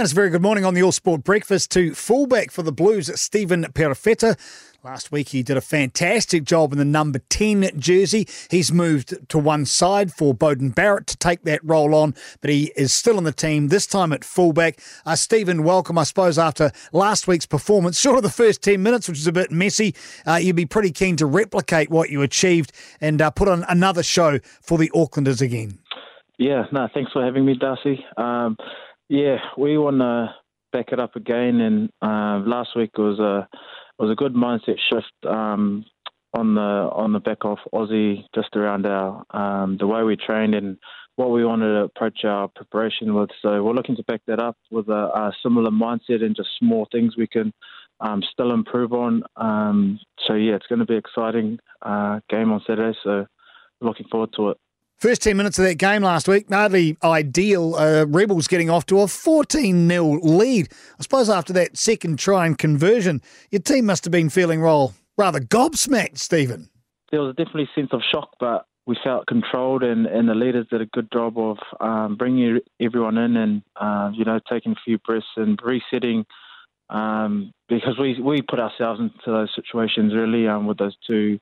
And it's very good morning on the All Sport Breakfast to fullback for the Blues, Stephen Perofeta. Last week he did a fantastic job in the number 10 jersey. He's moved to one side for Beauden Barrett to take that role on, but he is still in the team, this time at fullback. Uh, Stephen, welcome. I suppose after last week's performance, short of the first 10 minutes, which was a bit messy, uh, you'd be pretty keen to replicate what you achieved and uh, put on another show for the Aucklanders again. Yeah, no, thanks for having me, Darcy. Um, yeah, we want to back it up again. And uh, last week was a was a good mindset shift um, on the on the back of Aussie, just around our um, the way we trained and what we wanted to approach our preparation with. So we're looking to back that up with a, a similar mindset and just small things we can um, still improve on. Um, so yeah, it's going to be exciting uh, game on Saturday. So looking forward to it. First 10 minutes of that game last week, hardly ideal. Uh, Rebels getting off to a 14 0 lead. I suppose after that second try and conversion, your team must have been feeling roll rather gobsmacked, Stephen. There was definitely a sense of shock, but we felt controlled, and, and the leaders did a good job of um, bringing everyone in and, uh, you know, taking a few breaths and resetting. Um, because we, we put ourselves into those situations really um, with those two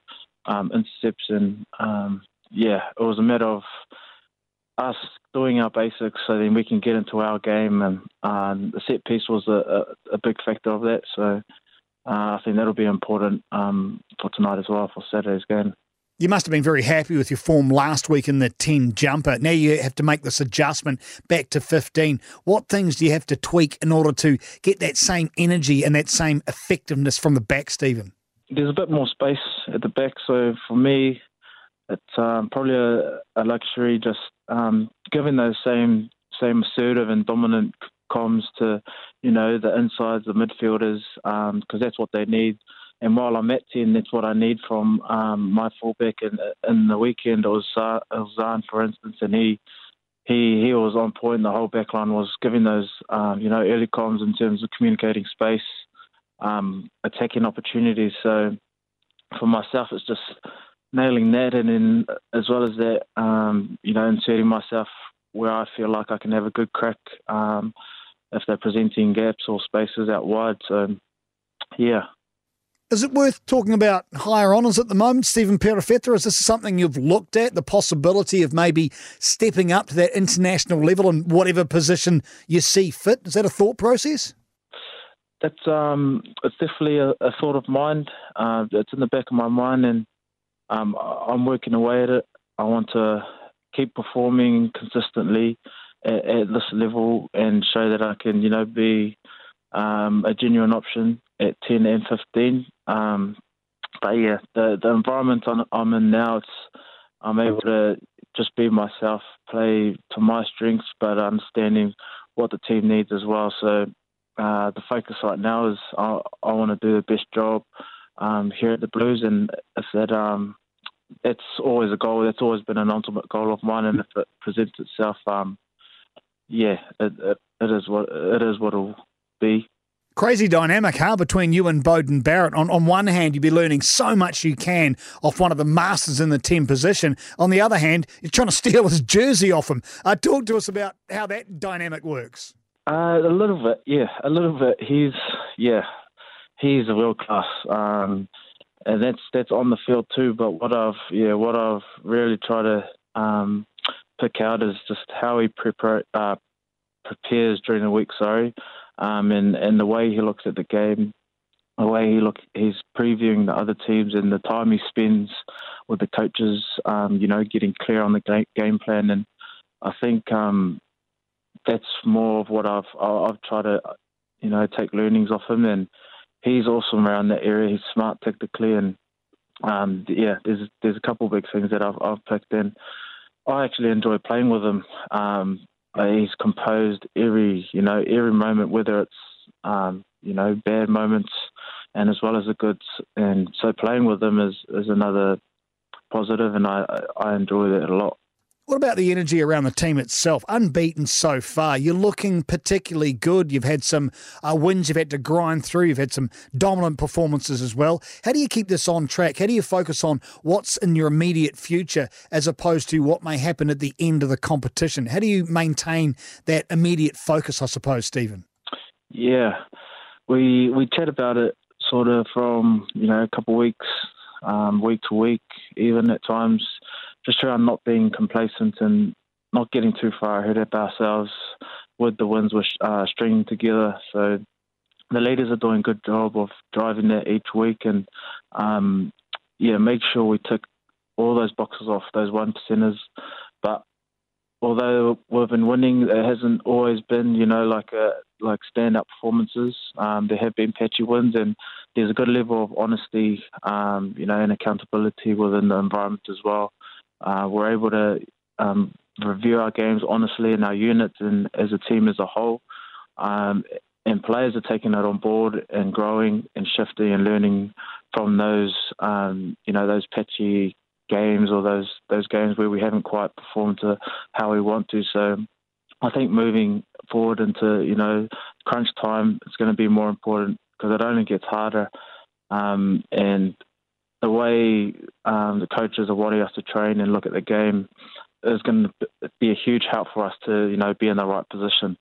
um, intercepts and um, yeah, it was a matter of us doing our basics so then we can get into our game. And um, the set piece was a, a, a, big factor of that. So uh, I think that'll be important um, for tonight as well, for Saturday's game. You must have been very happy with your form last week in the 10 jumper. Now you have to make this adjustment back to 15. What things do you have to tweak in order to get that same energy and that same effectiveness from the back, Stephen? There's a bit more space at the back. So for me, it's um, probably a, a, luxury just um, giving those same same assertive and dominant comms to you know the insides, the midfielders, because um, that's what they need. And while I'm at ten, that's what I need from um, my fullback. In, in the weekend, it was, uh, for instance, and he he he was on point. The whole backline was giving those um, you know early comms in terms of communicating space, um, attacking opportunities. So for myself, it's just nailing that, and then as well as that, um, you know, inserting myself where I feel like I can have a good crack um, if they're presenting gaps or spaces out wide. So, yeah. Is it worth talking about higher honours at the moment, Stephen Perofeta? Is this something you've looked at, the possibility of maybe stepping up to that international level in whatever position you see fit? Is that a thought process? That's um, it's definitely a, a thought of mine. Uh, it's in the back of my mind, and um, I'm working away at it. I want to keep performing consistently at, at, this level and show that I can, you know, be um, a genuine option at 10 and 15. Um, but yeah, the the environment I'm in now, I'm able to just be myself, play to my strengths, but understanding what the team needs as well. So uh, the focus right now is I, I want to do the best job um, here at the Blues, and if that um, that's always a goal. That's always been an ultimate goal of mine, and if it presents itself, um, yeah, it, it, it is what it is what it'll be. Crazy dynamic, huh, between you and Beauden Barrett. On on one hand, you'd be learning so much you can off one of the masters in the team position. On the other hand, you're trying to steal his jersey off him. Uh, talk to us about how that dynamic works. Uh, a little bit, yeah, a little bit. He's yeah, he's a world class. Um, and that's that's on the field too. But what I've yeah, what I've really tried to um, pick out is just how he prepare, uh, prepares during the week. Sorry, um, and and the way he looks at the game, the way he look he's previewing the other teams, and the time he spends with the coaches. Um, you know, getting clear on the game plan, and I think um, that's more of what I've I've tried to you know take learnings off him and he's awesome around that area. He's smart technically, and um, yeah, there's there's a couple of big things that I've, I've picked in. I actually enjoy playing with him. Um, he's composed every you know every moment, whether it's um, you know bad moments and as well as the goods. And so playing with him is is another positive, and I I enjoy that a lot. What about the energy around the team itself? Unbeaten so far. You're looking particularly good. You've had some uh, wins you've had to grind through. You've had some dominant performances as well. How do you keep this on track? How do you focus on what's in your immediate future as opposed to what may happen at the end of the competition? How do you maintain that immediate focus, I suppose, Stephen? Yeah, we we chat about it sort of from you know a couple of weeks, um, week to week, even at times just around not being complacent and not getting too far ahead of ourselves with the wins we're uh, stringing together. So the leaders are doing a good job of driving that each week and um, yeah, make sure we tick all those boxes off, those one percenters. But although we've been winning, it hasn't always been, you know, like a like stand up performances. Um, there have been patchy wins, and there's a good level of honesty, um, you know, and accountability within the environment as well. Uh, we're able to um, review our games honestly in our units and as a team as a whole. Um, and players are taking it on board and growing and shifting and learning from those, um, you know, those patchy games or those those games where we haven't quite performed to how we want to. So I think moving forward into you know crunch time, it's going to be more important because it only gets harder. Um, and the way um, the coaches are wanting us to train and look at the game is going to be a huge help for us to, you know, be in the right position.